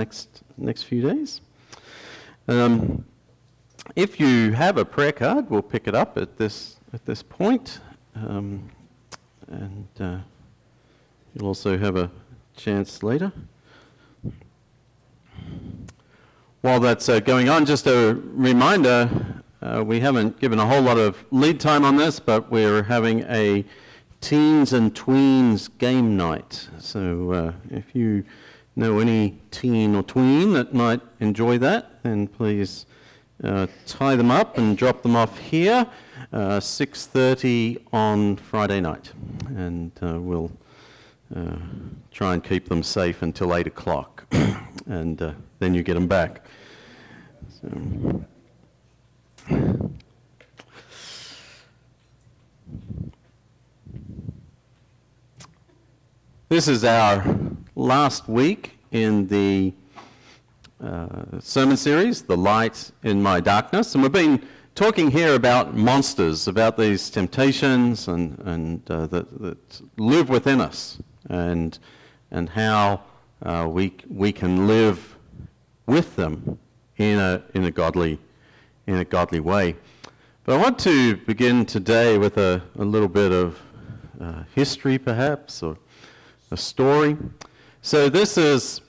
next next few days. Um, if you have a prayer card, we'll pick it up at this at this point, um, and uh, you'll also have a chance later. While that's uh, going on, just a reminder: uh, we haven't given a whole lot of lead time on this, but we're having a teens and tweens game night. So uh, if you know any teen or tween that might enjoy that, then please uh, tie them up and drop them off here, uh, 6.30 on Friday night. And uh, we'll uh, try and keep them safe until 8 o'clock. and uh, then you get them back. So. This is our last week in the uh, sermon series, The Light in My Darkness. And we've been talking here about monsters, about these temptations and, and uh, that, that, live within us, and, and how uh, we, we can live with them in a, in, a godly, in a godly way. But I want to begin today with a, a little bit of uh, history, perhaps, or a story. So this is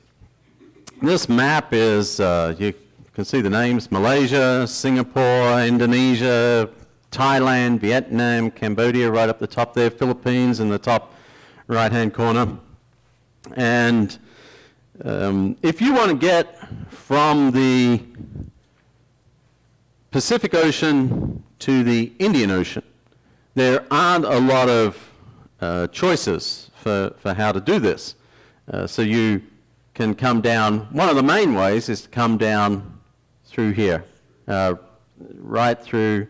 this map is uh, you can see the names Malaysia, Singapore, Indonesia, Thailand, Vietnam, Cambodia right up the top there, Philippines in the top right hand corner. And um, if you want to get from the Pacific Ocean to the Indian Ocean, there aren't a lot of uh, choices for, for how to do this. Uh, so you can come down, one of the main ways is to come down through here, uh, right through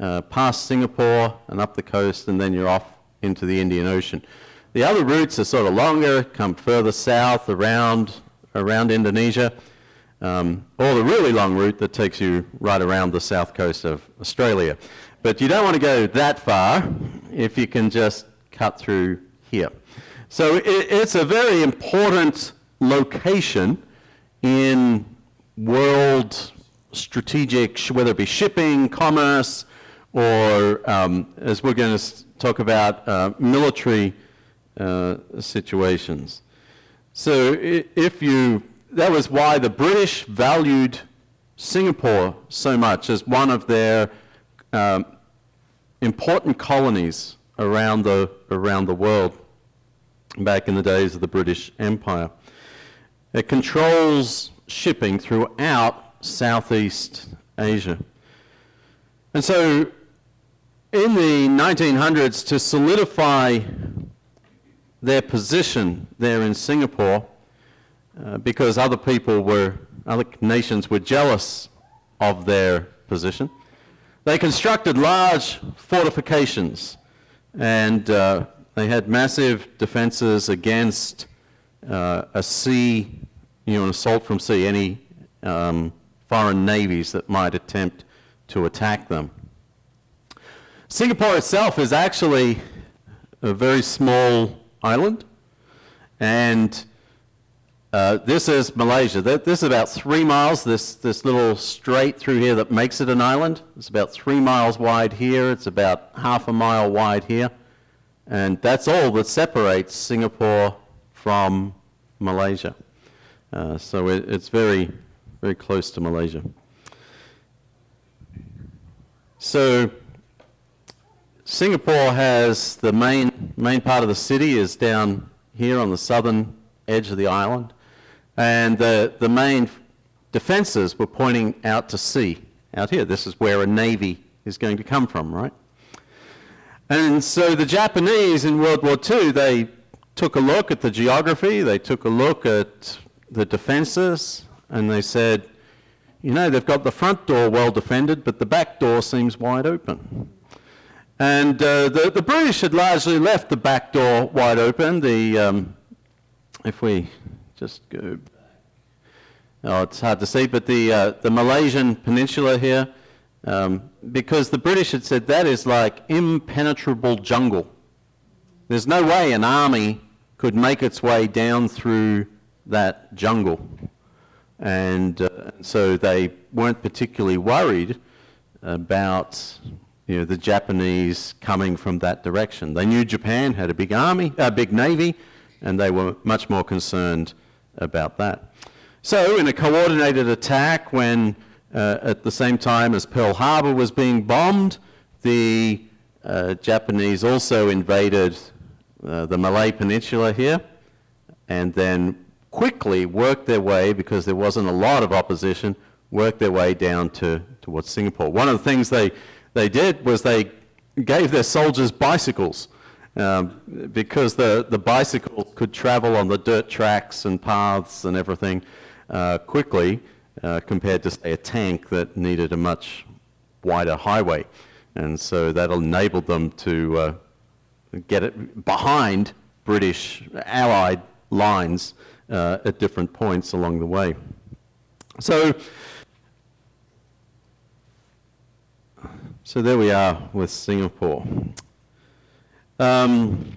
uh, past Singapore and up the coast, and then you're off into the Indian Ocean. The other routes are sort of longer, come further south around, around Indonesia, um, or the really long route that takes you right around the south coast of Australia. But you don't want to go that far if you can just cut through here. So it, it's a very important location in world strategic, whether it be shipping, commerce, or um, as we're going to talk about, uh, military uh, situations. So if you, that was why the British valued Singapore so much as one of their um, important colonies around the, around the world back in the days of the British Empire. It controls shipping throughout Southeast Asia. And so in the 1900s, to solidify their position there in Singapore, uh, because other people were, other nations were jealous of their position, they constructed large fortifications and uh, they had massive defenses against uh, a sea, you know, an assault from sea, any um, foreign navies that might attempt to attack them. Singapore itself is actually a very small island, and uh, this is Malaysia. This is about three miles, this, this little strait through here that makes it an island. It's about three miles wide here, it's about half a mile wide here. And that's all that separates Singapore from Malaysia. Uh, so it, it's very, very close to Malaysia. So Singapore has the main, main part of the city is down here on the southern edge of the island. And the, the main defenses were pointing out to sea, out here. This is where a navy is going to come from, right? And so the Japanese in World War II, they took a look at the geography, they took a look at the defenses, and they said, you know, they've got the front door well defended, but the back door seems wide open. And uh, the, the British had largely left the back door wide open. The, um, if we just go, oh, it's hard to see, but the, uh, the Malaysian peninsula here, um, because the British had said that is like impenetrable jungle. There's no way an army could make its way down through that jungle. And uh, so they weren't particularly worried about you know, the Japanese coming from that direction. They knew Japan had a big army, a big navy, and they were much more concerned about that. So, in a coordinated attack, when uh, at the same time as Pearl Harbor was being bombed, the uh, Japanese also invaded uh, the Malay Peninsula here, and then quickly worked their way, because there wasn't a lot of opposition, worked their way down to, towards Singapore. One of the things they, they did was they gave their soldiers bicycles. Um, because the, the bicycle could travel on the dirt tracks and paths and everything uh, quickly uh, compared to, say, a tank that needed a much wider highway. And so that enabled them to uh, get it behind British Allied lines uh, at different points along the way. So, so there we are with Singapore. Um,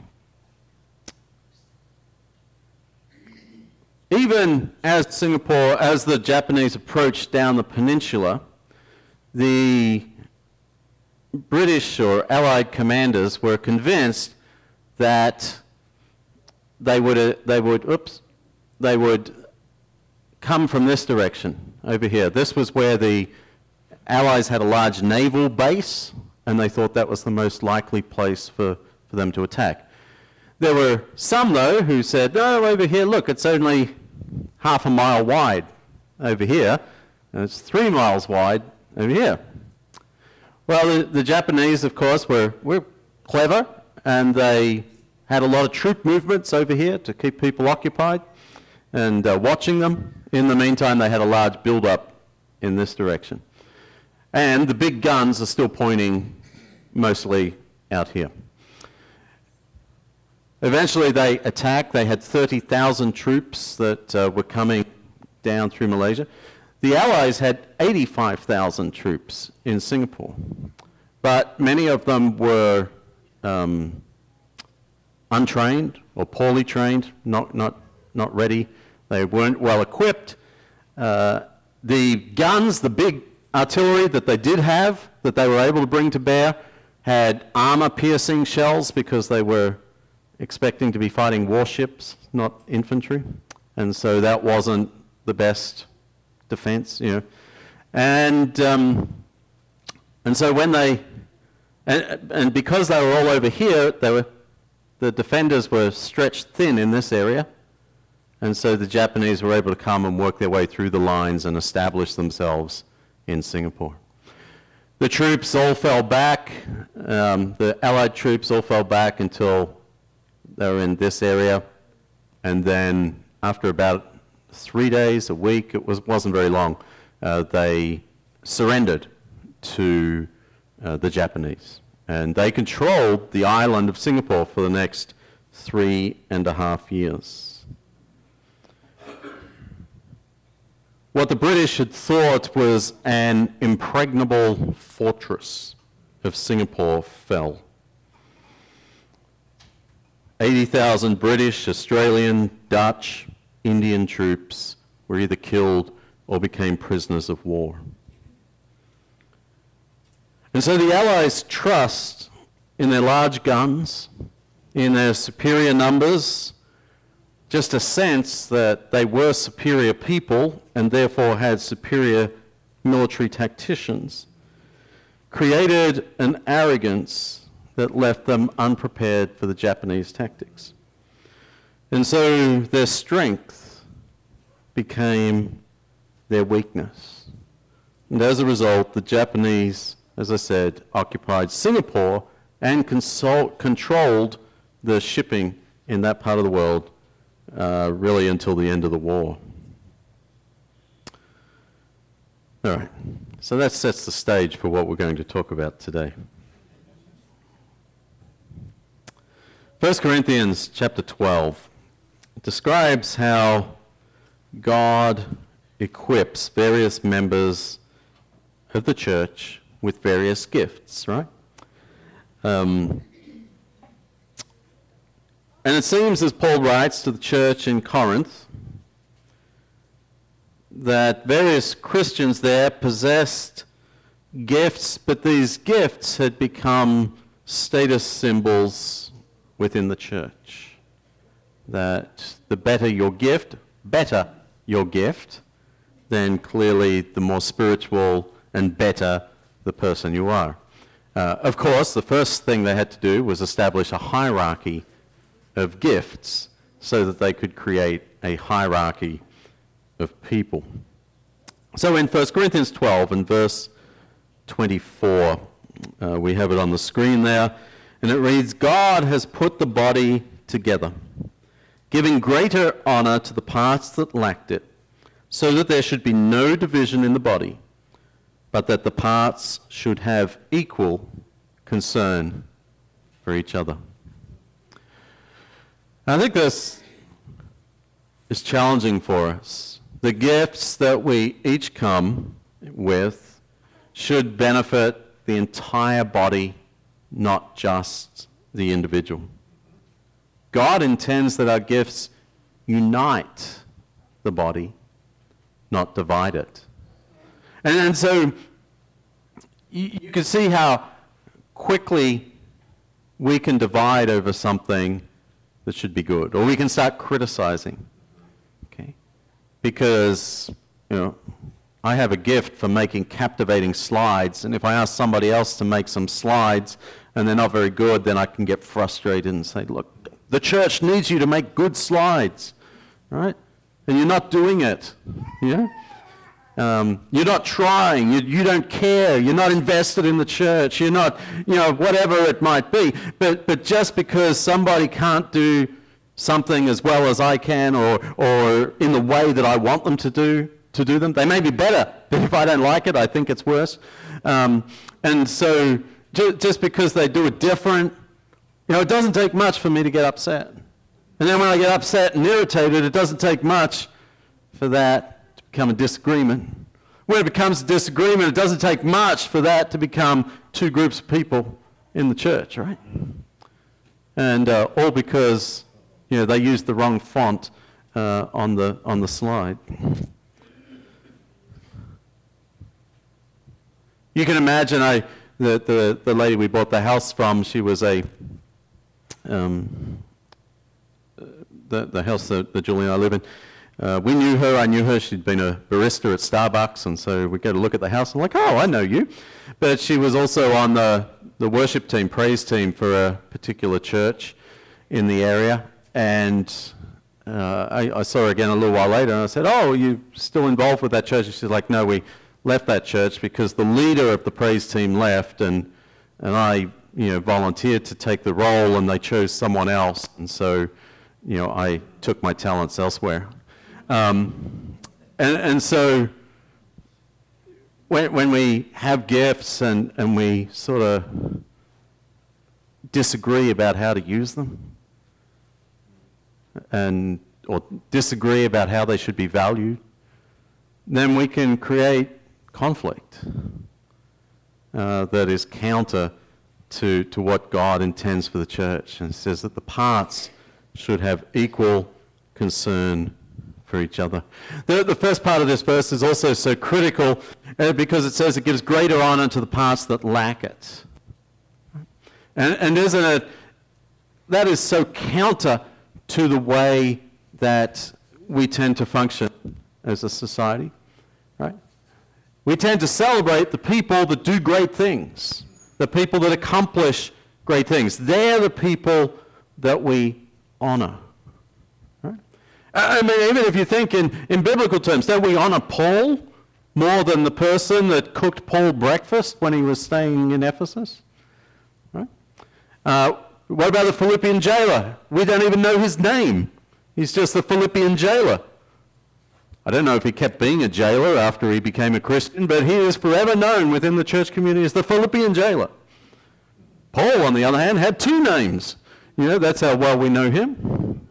even as Singapore, as the Japanese approached down the peninsula, the British or Allied commanders were convinced that they would, uh, they would, oops, they would come from this direction over here. This was where the Allies had a large naval base, and they thought that was the most likely place for, for them to attack. There were some, though, who said, oh, over here, look, it's only half a mile wide over here, and it's three miles wide over here. Well, the, the Japanese, of course, were, were clever, and they had a lot of troop movements over here to keep people occupied and uh, watching them. In the meantime, they had a large build-up in this direction. And the big guns are still pointing mostly out here. Eventually, they attacked. They had 30,000 troops that uh, were coming down through Malaysia. The Allies had 85,000 troops in Singapore, but many of them were um, untrained or poorly trained, not, not, not ready. They weren't well equipped. Uh, the guns, the big artillery that they did have, that they were able to bring to bear, had armor piercing shells because they were expecting to be fighting warships, not infantry. And so that wasn't the best defense, you know. And, um, and so when they, and, and because they were all over here, they were the defenders were stretched thin in this area, and so the Japanese were able to come and work their way through the lines and establish themselves in Singapore. The troops all fell back. Um, the Allied troops all fell back until they were in this area, and then after about three days, a week, it was, wasn't very long, uh, they surrendered to uh, the Japanese. And they controlled the island of Singapore for the next three and a half years. What the British had thought was an impregnable fortress of Singapore fell. 80,000 British, Australian, Dutch, Indian troops were either killed or became prisoners of war. And so the Allies trust in their large guns, in their superior numbers, just a sense that they were superior people and therefore had superior military tacticians, created an arrogance that left them unprepared for the Japanese tactics. And so their strength became their weakness. And as a result, the Japanese as I said, occupied Singapore and consult, controlled the shipping in that part of the world uh, really until the end of the war. All right, so that sets the stage for what we're going to talk about today. 1 Corinthians chapter 12 describes how God equips various members of the church with various gifts, right? Um, and it seems, as Paul writes to the church in Corinth, that various Christians there possessed gifts, but these gifts had become status symbols within the church. That the better your gift, better your gift, then clearly the more spiritual and better the person you are. Uh, of course, the first thing they had to do was establish a hierarchy of gifts so that they could create a hierarchy of people. So in 1 Corinthians 12 and verse 24, uh, we have it on the screen there, and it reads God has put the body together, giving greater honor to the parts that lacked it, so that there should be no division in the body, but that the parts should have equal concern for each other. I think this is challenging for us. The gifts that we each come with should benefit the entire body, not just the individual. God intends that our gifts unite the body, not divide it. And, and so you, you can see how quickly we can divide over something that should be good, or we can start criticizing. Okay? Because, you know, I have a gift for making captivating slides, and if I ask somebody else to make some slides and they're not very good, then I can get frustrated and say, look, the church needs you to make good slides, right? And you're not doing it, yeah? Um, you're not trying. You, you don't care. You're not invested in the church. You're not, you know, whatever it might be. But, but just because somebody can't do something as well as I can or, or in the way that I want them to do, to do them. They may be better, but if I don't like it, I think it's worse. Um, and so just because they do it different, you know, it doesn't take much for me to get upset. And then when I get upset and irritated, it doesn't take much for that to become a disagreement. When it becomes a disagreement, it doesn't take much for that to become two groups of people in the church, right? And uh, all because you know they used the wrong font uh, on the on the slide. You can imagine I, the, the, the lady we bought the house from, she was a, um, the, the house that, that Julie and I live in. Uh, we knew her, I knew her, she'd been a barista at Starbucks, and so we go to look at the house, and like, oh, I know you. But she was also on the, the worship team, praise team for a particular church in the area, and uh, I, I, saw her again a little while later, and I said, oh, are you still involved with that church? And she's like, no, we left that church because the leader of the praise team left, and, and I you know, volunteered to take the role, and they chose someone else. And so, you know, I took my talents elsewhere. Um, and, and so, when, when we have gifts and, and we sort of disagree about how to use them, and or disagree about how they should be valued, then we can create conflict uh, that is counter to, to what God intends for the church and says that the parts should have equal concern for each other. The, the first part of this verse is also so critical uh, because it says it gives greater honor to the parts that lack it. And, and isn't it, that is so counter to the way that we tend to function as a society? We tend to celebrate the people that do great things, the people that accomplish great things. They're the people that we honor. Right? I mean, even if you think in, in biblical terms, don't we honor Paul more than the person that cooked Paul breakfast when he was staying in Ephesus? Right? Uh, what about the Philippian jailer? We don't even know his name. He's just the Philippian jailer. I don't know if he kept being a jailer after he became a Christian, but he is forever known within the church community as the Philippian jailer. Paul, on the other hand, had two names. You know, that's how well we know him.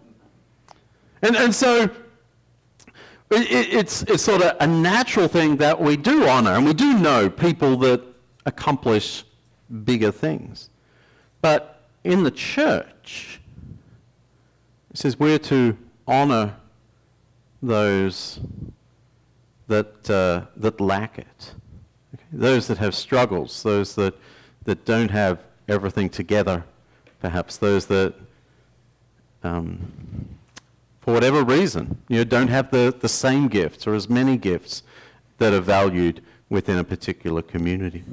And, and so it, it's, it's sort of a natural thing that we do honor, and we do know people that accomplish bigger things. But in the church, it says we're to honor those that, uh, that lack it. Okay? Those that have struggles, those that, that don't have everything together, perhaps those that, um, for whatever reason, you know, don't have the, the same gifts or as many gifts that are valued within a particular community.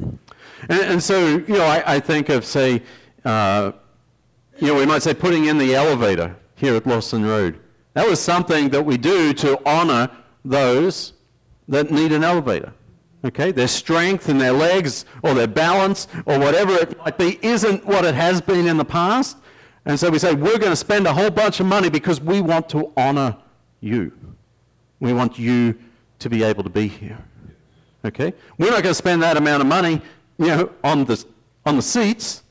And, and so, you know, I, I think of, say, uh, you know, we might say putting in the elevator here at Lawson Road. That was something that we do to honor those that need an elevator. Okay? Their strength and their legs or their balance or whatever it might be isn't what it has been in the past. And so we say, we're going to spend a whole bunch of money because we want to honor you. We want you to be able to be here. Okay? We're not going to spend that amount of money, you know, on the, on the seats.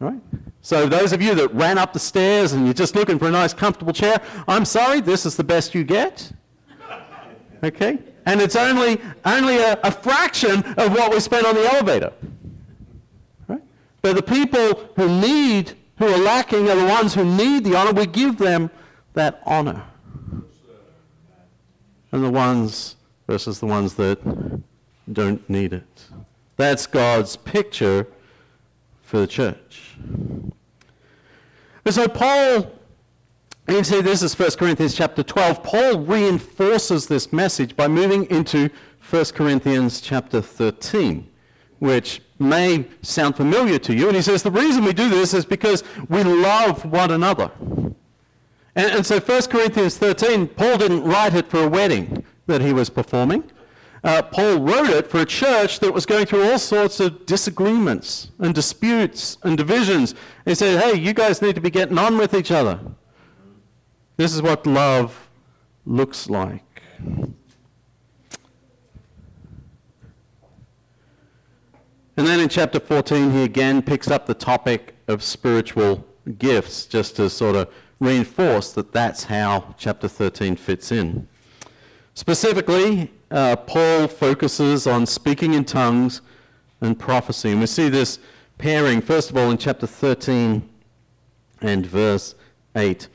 Right? So those of you that ran up the stairs and you're just looking for a nice comfortable chair, I'm sorry, this is the best you get. Okay? And it's only, only a, a fraction of what we spend on the elevator. Right? But the people who need, who are lacking, are the ones who need the honor. We give them that honor. And the ones versus the ones that don't need it. That's God's picture for the church. And so Paul, you can see this is 1 Corinthians chapter 12. Paul reinforces this message by moving into 1 Corinthians chapter 13, which may sound familiar to you. And he says the reason we do this is because we love one another. And, and so 1 Corinthians 13, Paul didn't write it for a wedding that he was performing uh, Paul wrote it for a church that was going through all sorts of disagreements and disputes and divisions. He said, hey, you guys need to be getting on with each other. This is what love looks like. And then in chapter 14, he again picks up the topic of spiritual gifts, just to sort of reinforce that that's how chapter 13 fits in. Specifically, uh, Paul focuses on speaking in tongues and prophecy. And we see this pairing, first of all, in chapter 13 and verse 8.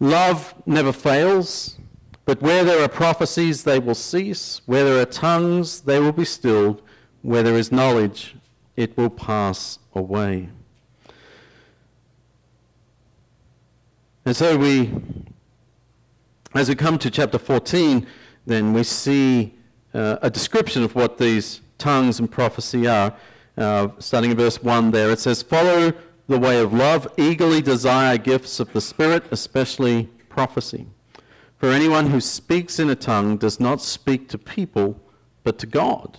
Love never fails, but where there are prophecies, they will cease. Where there are tongues, they will be stilled. Where there is knowledge, it will pass away. And so we, as we come to chapter 14, then we see uh, a description of what these tongues and prophecy are. Uh, starting in verse 1 there, it says, Follow the way of love, eagerly desire gifts of the Spirit, especially prophecy. For anyone who speaks in a tongue does not speak to people, but to God.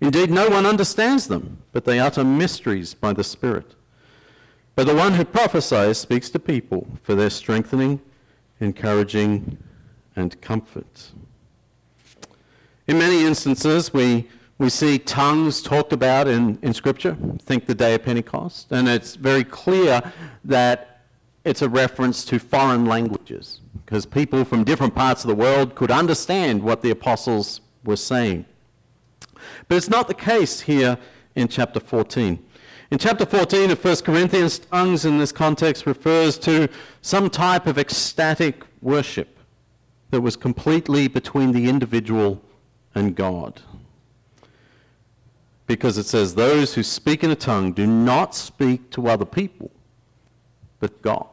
Indeed, no one understands them, but they utter mysteries by the Spirit. But the one who prophesies speaks to people for their strengthening, encouraging, and comfort. In many instances, we, we see tongues talked about in, in Scripture. Think the day of Pentecost. And it's very clear that it's a reference to foreign languages because people from different parts of the world could understand what the apostles were saying. But it's not the case here in chapter 14. In chapter 14 of 1 Corinthians, tongues in this context refers to some type of ecstatic worship that was completely between the individual and God. Because it says, Those who speak in a tongue do not speak to other people, but God.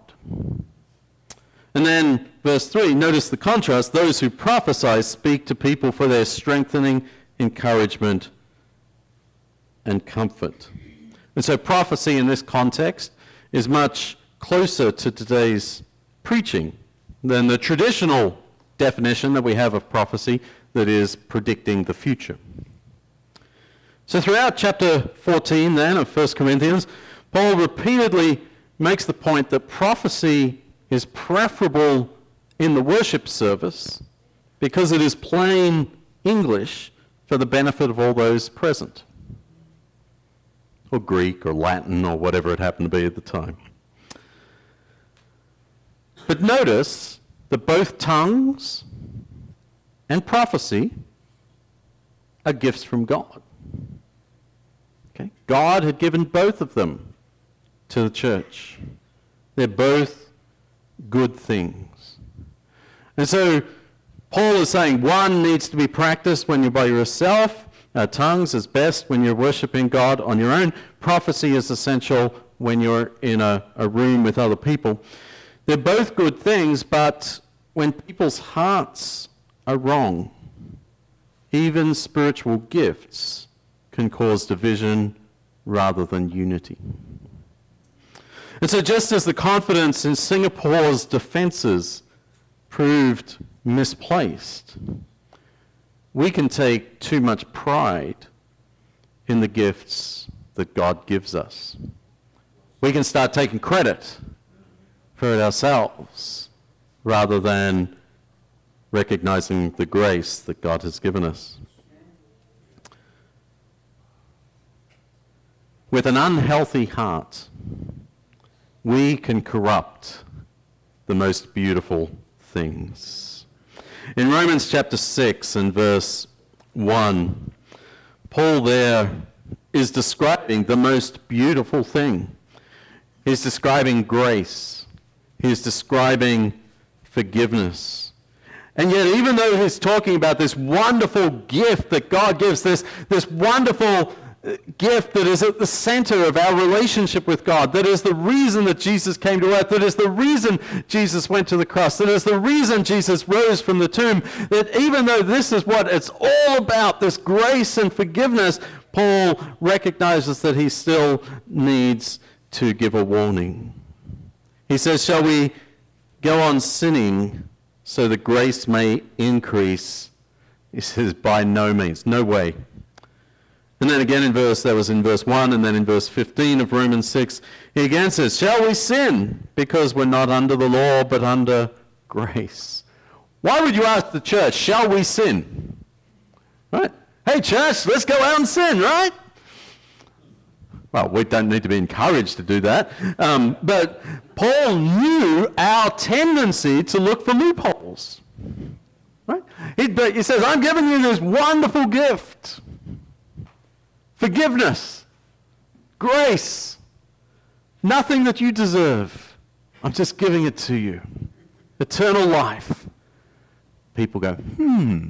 And then verse 3, notice the contrast. Those who prophesy speak to people for their strengthening, encouragement, and comfort. And so prophecy in this context is much closer to today's preaching than the traditional definition that we have of prophecy that is predicting the future. So throughout chapter 14 then of 1 Corinthians, Paul repeatedly makes the point that prophecy is preferable in the worship service because it is plain English for the benefit of all those present. Or Greek or Latin or whatever it happened to be at the time. But notice that both tongues and prophecy are gifts from God. Okay? God had given both of them to the church. They're both good things. And so Paul is saying one needs to be practiced when you're by yourself. Uh, tongues is best when you're worshiping God on your own. Prophecy is essential when you're in a, a room with other people. They're both good things, but when people's hearts are wrong, even spiritual gifts can cause division rather than unity. And so, just as the confidence in Singapore's defences proved misplaced, we can take too much pride in the gifts that God gives us. We can start taking credit for it ourselves rather than recognizing the grace that God has given us. With an unhealthy heart, we can corrupt the most beautiful things. In Romans chapter 6 and verse 1, Paul there is describing the most beautiful thing. He's describing grace. He's describing forgiveness. And yet, even though he's talking about this wonderful gift that God gives, this, this wonderful uh, gift that is at the center of our relationship with God, that is the reason that Jesus came to earth, that is the reason Jesus went to the cross, that is the reason Jesus rose from the tomb, that even though this is what it's all about, this grace and forgiveness, Paul recognizes that he still needs to give a warning. He says, Shall we go on sinning so that grace may increase? He says, By no means, no way. And then again in verse, that was in verse 1, and then in verse 15 of Romans 6, he again says, Shall we sin because we're not under the law but under grace? Why would you ask the church, Shall we sin? Right? Hey, church, let's go out and sin, right? Well, we don't need to be encouraged to do that. Um, but Paul knew our tendency to look for loopholes. Right? He, he says, I'm giving you this wonderful gift forgiveness, grace, nothing that you deserve. I'm just giving it to you. Eternal life. People go, hmm,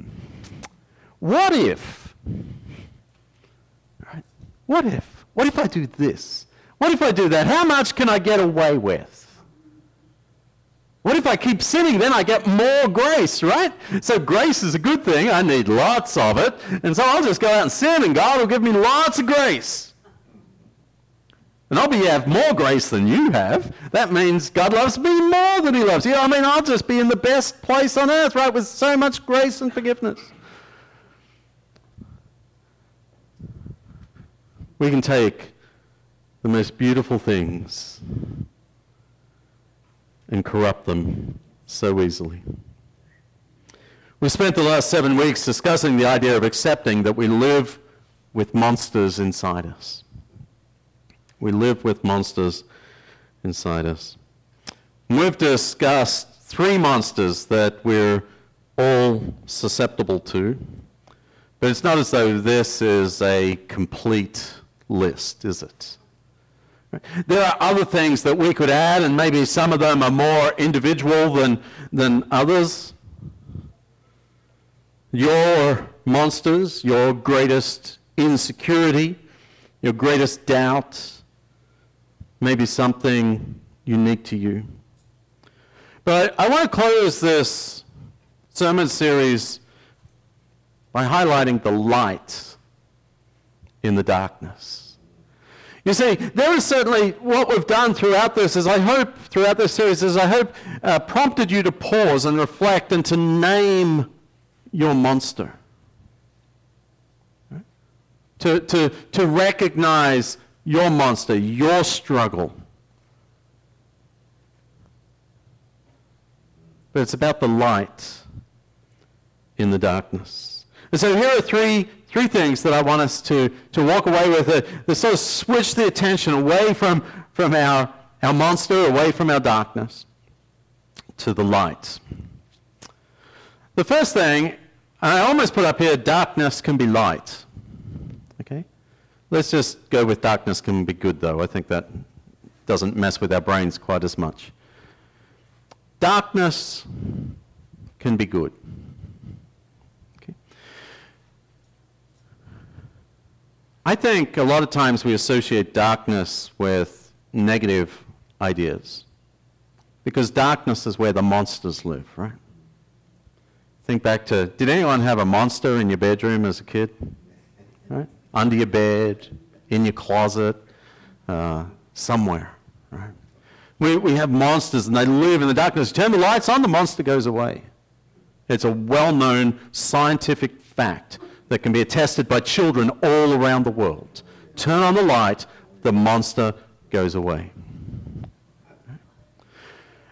what if? Right? What if? What if I do this? What if I do that? How much can I get away with? What if I keep sinning? Then I get more grace, right? So grace is a good thing. I need lots of it. And so I'll just go out and sin, and God will give me lots of grace. And I'll be have more grace than you have. That means God loves me more than He loves you. I mean, I'll just be in the best place on earth, right, with so much grace and forgiveness. We can take the most beautiful things and corrupt them so easily. We spent the last seven weeks discussing the idea of accepting that we live with monsters inside us. We live with monsters inside us. We've discussed three monsters that we're all susceptible to, but it's not as though this is a complete list, is it? There are other things that we could add, and maybe some of them are more individual than, than others. Your monsters, your greatest insecurity, your greatest doubt, maybe something unique to you. But I want to close this sermon series by highlighting the light in the darkness. You see, there is certainly what we've done throughout this is I hope, throughout this series, is I hope uh, prompted you to pause and reflect and to name your monster. Right? To, to, to recognize your monster, your struggle. But it's about the light in the darkness. And so here are three three things that I want us to, to walk away with that, that sort of switch the attention away from, from our, our monster, away from our darkness, to the light. The first thing, I almost put up here, darkness can be light. Okay? Let's just go with darkness can be good, though. I think that doesn't mess with our brains quite as much. Darkness can be good. I think a lot of times we associate darkness with negative ideas. Because darkness is where the monsters live, right? Think back to did anyone have a monster in your bedroom as a kid? Right? Under your bed, in your closet, uh, somewhere, right? We, we have monsters and they live in the darkness. Turn the lights on, the monster goes away. It's a well known scientific fact that can be attested by children all around the world. Turn on the light, the monster goes away.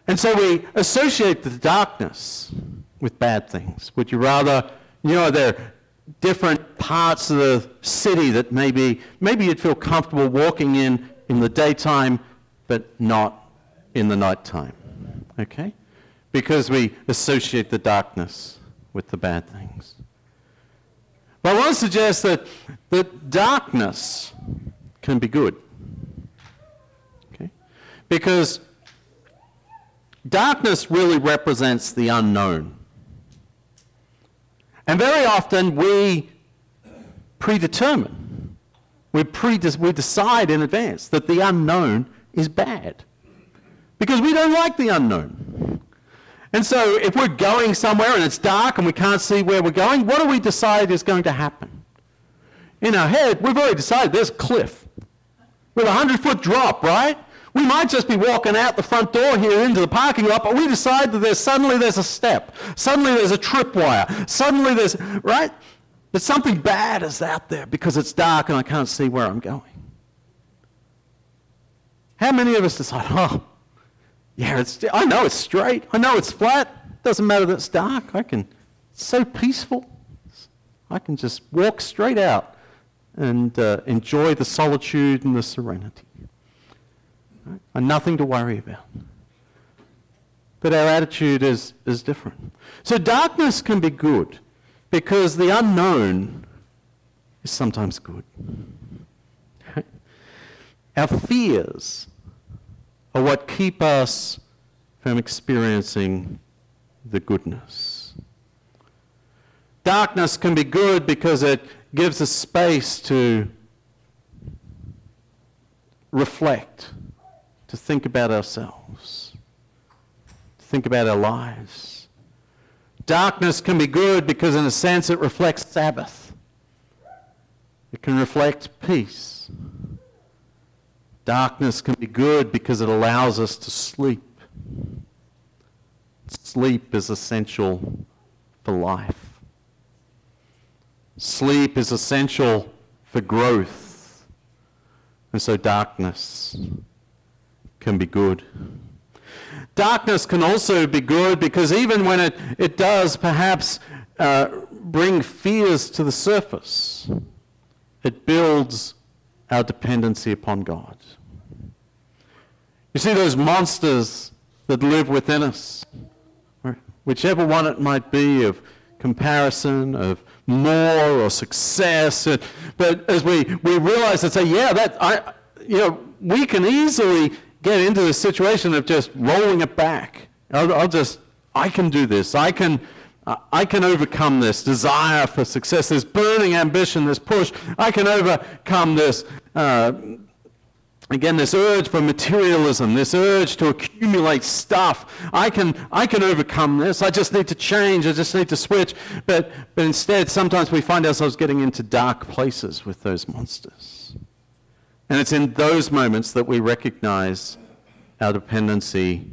And so we associate the darkness with bad things. Would you rather, you know, there are different parts of the city that maybe, maybe you'd feel comfortable walking in in the daytime, but not in the nighttime. Okay? Because we associate the darkness with the bad things. But I want to suggest that, that darkness can be good. Okay? Because darkness really represents the unknown. And very often we predetermine, we, predis- we decide in advance that the unknown is bad. Because we don't like the unknown. And so if we're going somewhere and it's dark and we can't see where we're going, what do we decide is going to happen? In our head, we've already decided there's a cliff with a 100 foot drop, right? We might just be walking out the front door here into the parking lot, but we decide that there's suddenly there's a step. Suddenly there's a tripwire. Suddenly there's, right? That something bad is out there because it's dark and I can't see where I'm going. How many of us decide, oh, yeah, it's, I know it's straight. I know it's flat. Doesn't matter that it's dark. I can, it's so peaceful. I can just walk straight out and uh, enjoy the solitude and the serenity. Right? And nothing to worry about. But our attitude is, is different. So darkness can be good because the unknown is sometimes good. Our fears are what keep us from experiencing the goodness. Darkness can be good because it gives us space to reflect, to think about ourselves, to think about our lives. Darkness can be good because, in a sense, it reflects Sabbath. It can reflect peace. Darkness can be good because it allows us to sleep. Sleep is essential for life. Sleep is essential for growth. And so darkness can be good. Darkness can also be good because even when it, it does perhaps uh, bring fears to the surface, it builds our dependency upon God. You see those monsters that live within us, whichever one it might be of comparison, of more or success. But as we, we realize and say, yeah, that I, you know, we can easily get into the situation of just rolling it back. I'll, I'll just, I can do this. I can, I can overcome this desire for success, this burning ambition, this push. I can overcome this, uh, again, this urge for materialism, this urge to accumulate stuff. I can, I can overcome this. I just need to change. I just need to switch. But, but instead, sometimes we find ourselves getting into dark places with those monsters. And it's in those moments that we recognize our dependency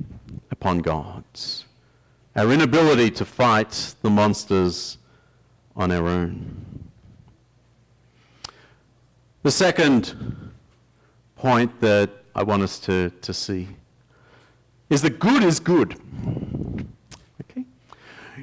upon God's our inability to fight the monsters on our own. The second point that I want us to, to see is that good is good. Okay?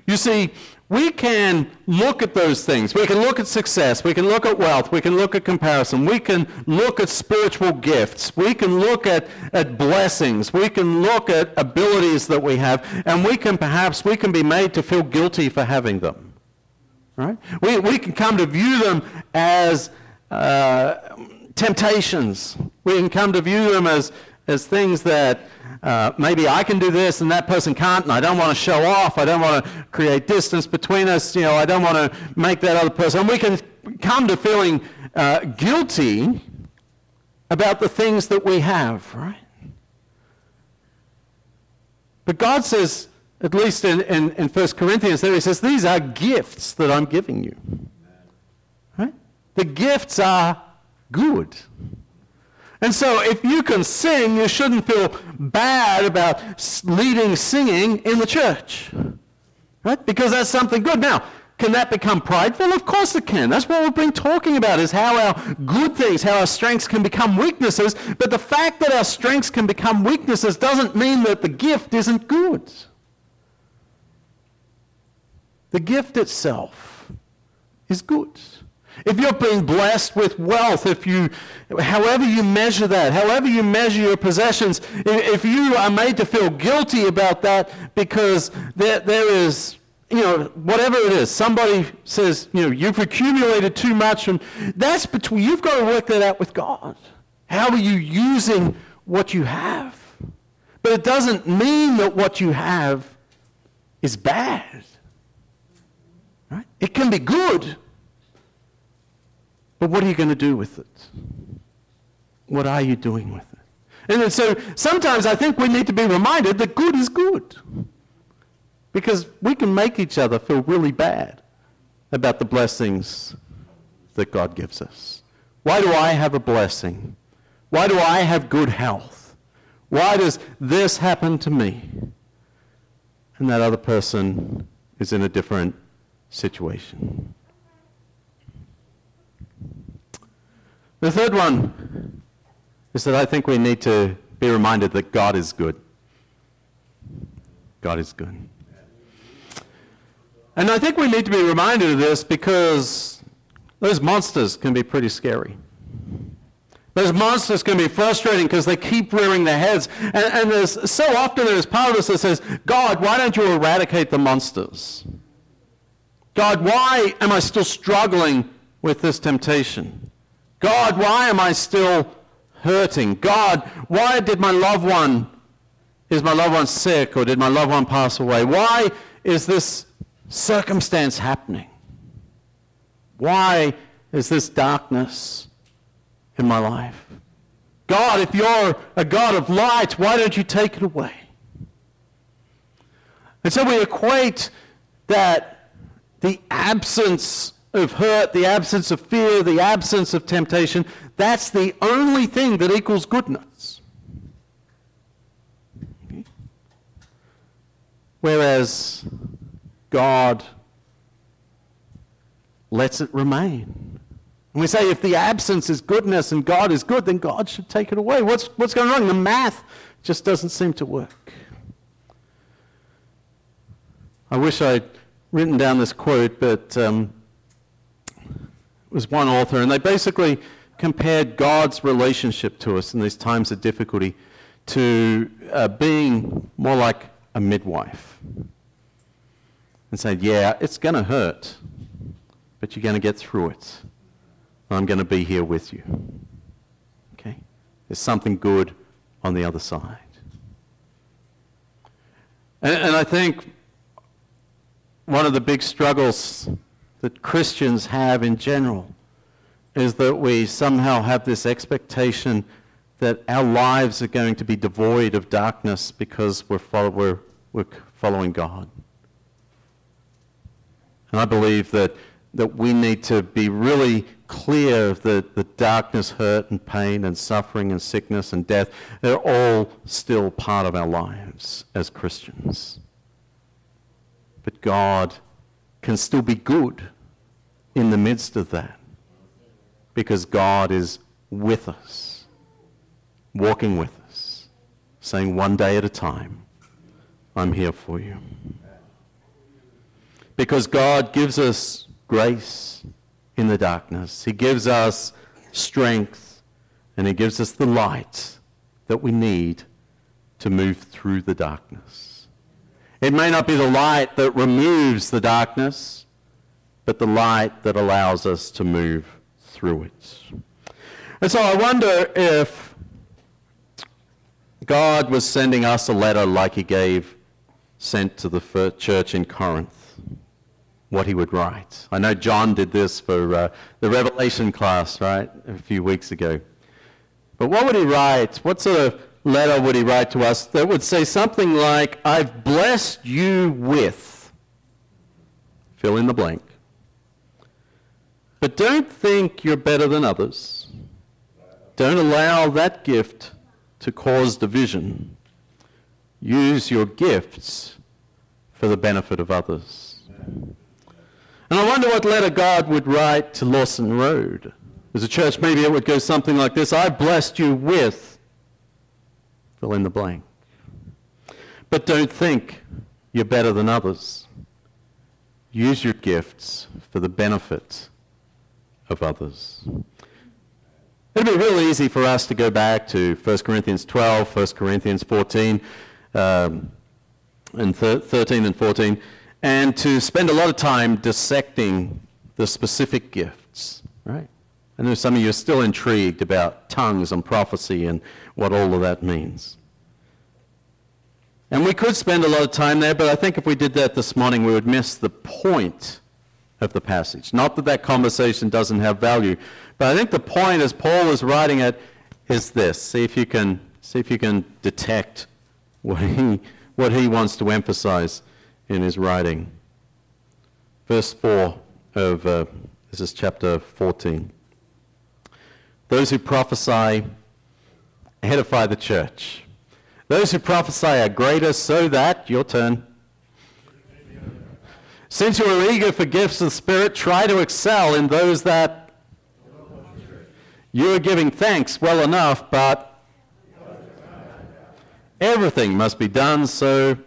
You see, we can look at those things. We can look at success. We can look at wealth. We can look at comparison. We can look at spiritual gifts. We can look at, at blessings. We can look at abilities that we have. And we can perhaps, we can be made to feel guilty for having them. Right? We, we can come to view them as uh, temptations. We can come to view them as, as things that uh, maybe I can do this and that person can't, and I don't want to show off. I don't want to create distance between us. You know, I don't want to make that other person. And we can come to feeling uh, guilty about the things that we have, right? But God says, at least in, in, in 1 Corinthians, there he says, these are gifts that I'm giving you. The gifts are good. And so if you can sing, you shouldn't feel bad about leading singing in the church. Right? Because that's something good. Now, can that become prideful? Of course it can. That's what we've been talking about is how our good things, how our strengths can become weaknesses. But the fact that our strengths can become weaknesses doesn't mean that the gift isn't good. The gift itself is good. If you're being blessed with wealth, if you, however you measure that, however you measure your possessions, if you are made to feel guilty about that because there, there is, you know, whatever it is, somebody says, you know, you've accumulated too much, and that's between, you've got to work that out with God. How are you using what you have? But it doesn't mean that what you have is bad. Right? It can be good. But what are you going to do with it? What are you doing with it? And so sometimes I think we need to be reminded that good is good. Because we can make each other feel really bad about the blessings that God gives us. Why do I have a blessing? Why do I have good health? Why does this happen to me? And that other person is in a different situation. The third one is that I think we need to be reminded that God is good. God is good. And I think we need to be reminded of this because those monsters can be pretty scary. Those monsters can be frustrating because they keep rearing their heads. And, and there's, so often there's part of us that says, God, why don't you eradicate the monsters? God, why am I still struggling with this temptation? God, why am I still hurting? God, why did my loved one, is my loved one sick or did my loved one pass away? Why is this circumstance happening? Why is this darkness in my life? God, if you're a God of light, why don't you take it away? And so we equate that the absence of hurt, the absence of fear, the absence of temptation, that's the only thing that equals goodness. Whereas God lets it remain. And we say if the absence is goodness and God is good, then God should take it away. What's, what's going wrong? The math just doesn't seem to work. I wish I'd written down this quote, but um, was one author, and they basically compared God's relationship to us in these times of difficulty to uh, being more like a midwife. And said, yeah, it's going to hurt, but you're going to get through it. I'm going to be here with you. Okay? There's something good on the other side. And, and I think one of the big struggles that Christians have in general is that we somehow have this expectation that our lives are going to be devoid of darkness because we're, follow, we're, we're following God. And I believe that, that we need to be really clear that the darkness, hurt, and pain, and suffering, and sickness, and death, they're all still part of our lives as Christians. But God can still be good in the midst of that because God is with us, walking with us, saying one day at a time, I'm here for you. Because God gives us grace in the darkness. He gives us strength and He gives us the light that we need to move through the darkness. It may not be the light that removes the darkness, but the light that allows us to move through it. And so I wonder if God was sending us a letter like he gave sent to the church in Corinth. what he would write. I know John did this for uh, the Revelation class, right, a few weeks ago. But what would he write? What sort of letter would he write to us that would say something like, I've blessed you with, fill in the blank. But don't think you're better than others. Don't allow that gift to cause division. Use your gifts for the benefit of others. And I wonder what letter God would write to Lawson Road. As a church, maybe it would go something like this "I've blessed you with, fill in the blank. But don't think you're better than others. Use your gifts for the benefit of others. It'd be real easy for us to go back to 1 Corinthians 12, 1 Corinthians 14, um, and thir- 13 and 14, and to spend a lot of time dissecting the specific gifts, right? I know some of you are still intrigued about tongues and prophecy and what all of that means. And we could spend a lot of time there, but I think if we did that this morning, we would miss the point of the passage. Not that that conversation doesn't have value, but I think the point as Paul is writing it is this. See if you can, see if you can detect what he, what he wants to emphasize in his writing. Verse 4 of, uh, this is chapter 14. Those who prophesy edify the church. Those who prophesy are greater so that, your turn, since you are eager for gifts of the Spirit, try to excel in those that you are giving thanks well enough, but everything must be done so.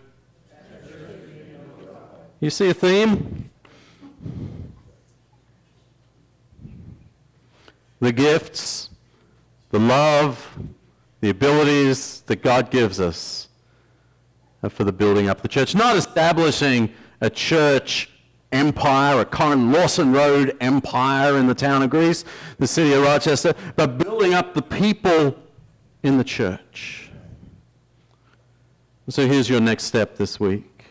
You see a theme? The gifts, the love, the abilities that God gives us for the building up the church, not establishing a church empire, a Corin Lawson Road empire in the town of Greece, the city of Rochester, but building up the people in the church. So here's your next step this week.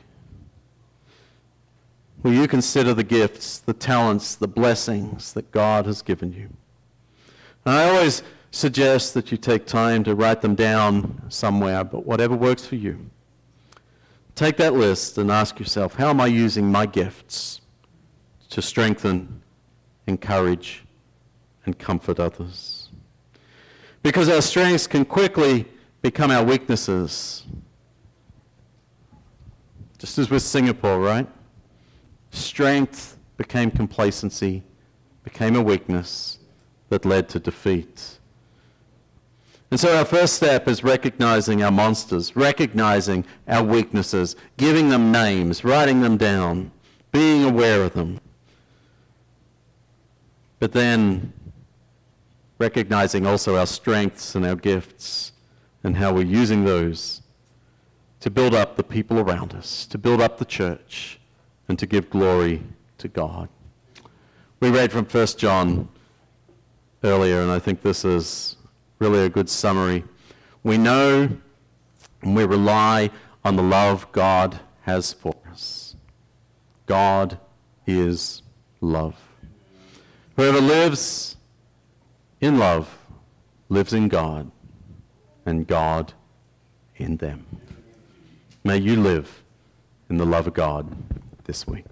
Will you consider the gifts, the talents, the blessings that God has given you? And I always suggest that you take time to write them down somewhere, but whatever works for you. Take that list and ask yourself, how am I using my gifts to strengthen, encourage, and comfort others? Because our strengths can quickly become our weaknesses. Just as with Singapore, right? Strength became complacency, became a weakness that led to defeat. And so our first step is recognizing our monsters, recognizing our weaknesses, giving them names, writing them down, being aware of them. But then recognizing also our strengths and our gifts and how we're using those to build up the people around us, to build up the church, and to give glory to God. We read from 1 John earlier, and I think this is really a good summary. We know and we rely on the love God has for us. God is love. Whoever lives in love lives in God, and God in them. May you live in the love of God this week.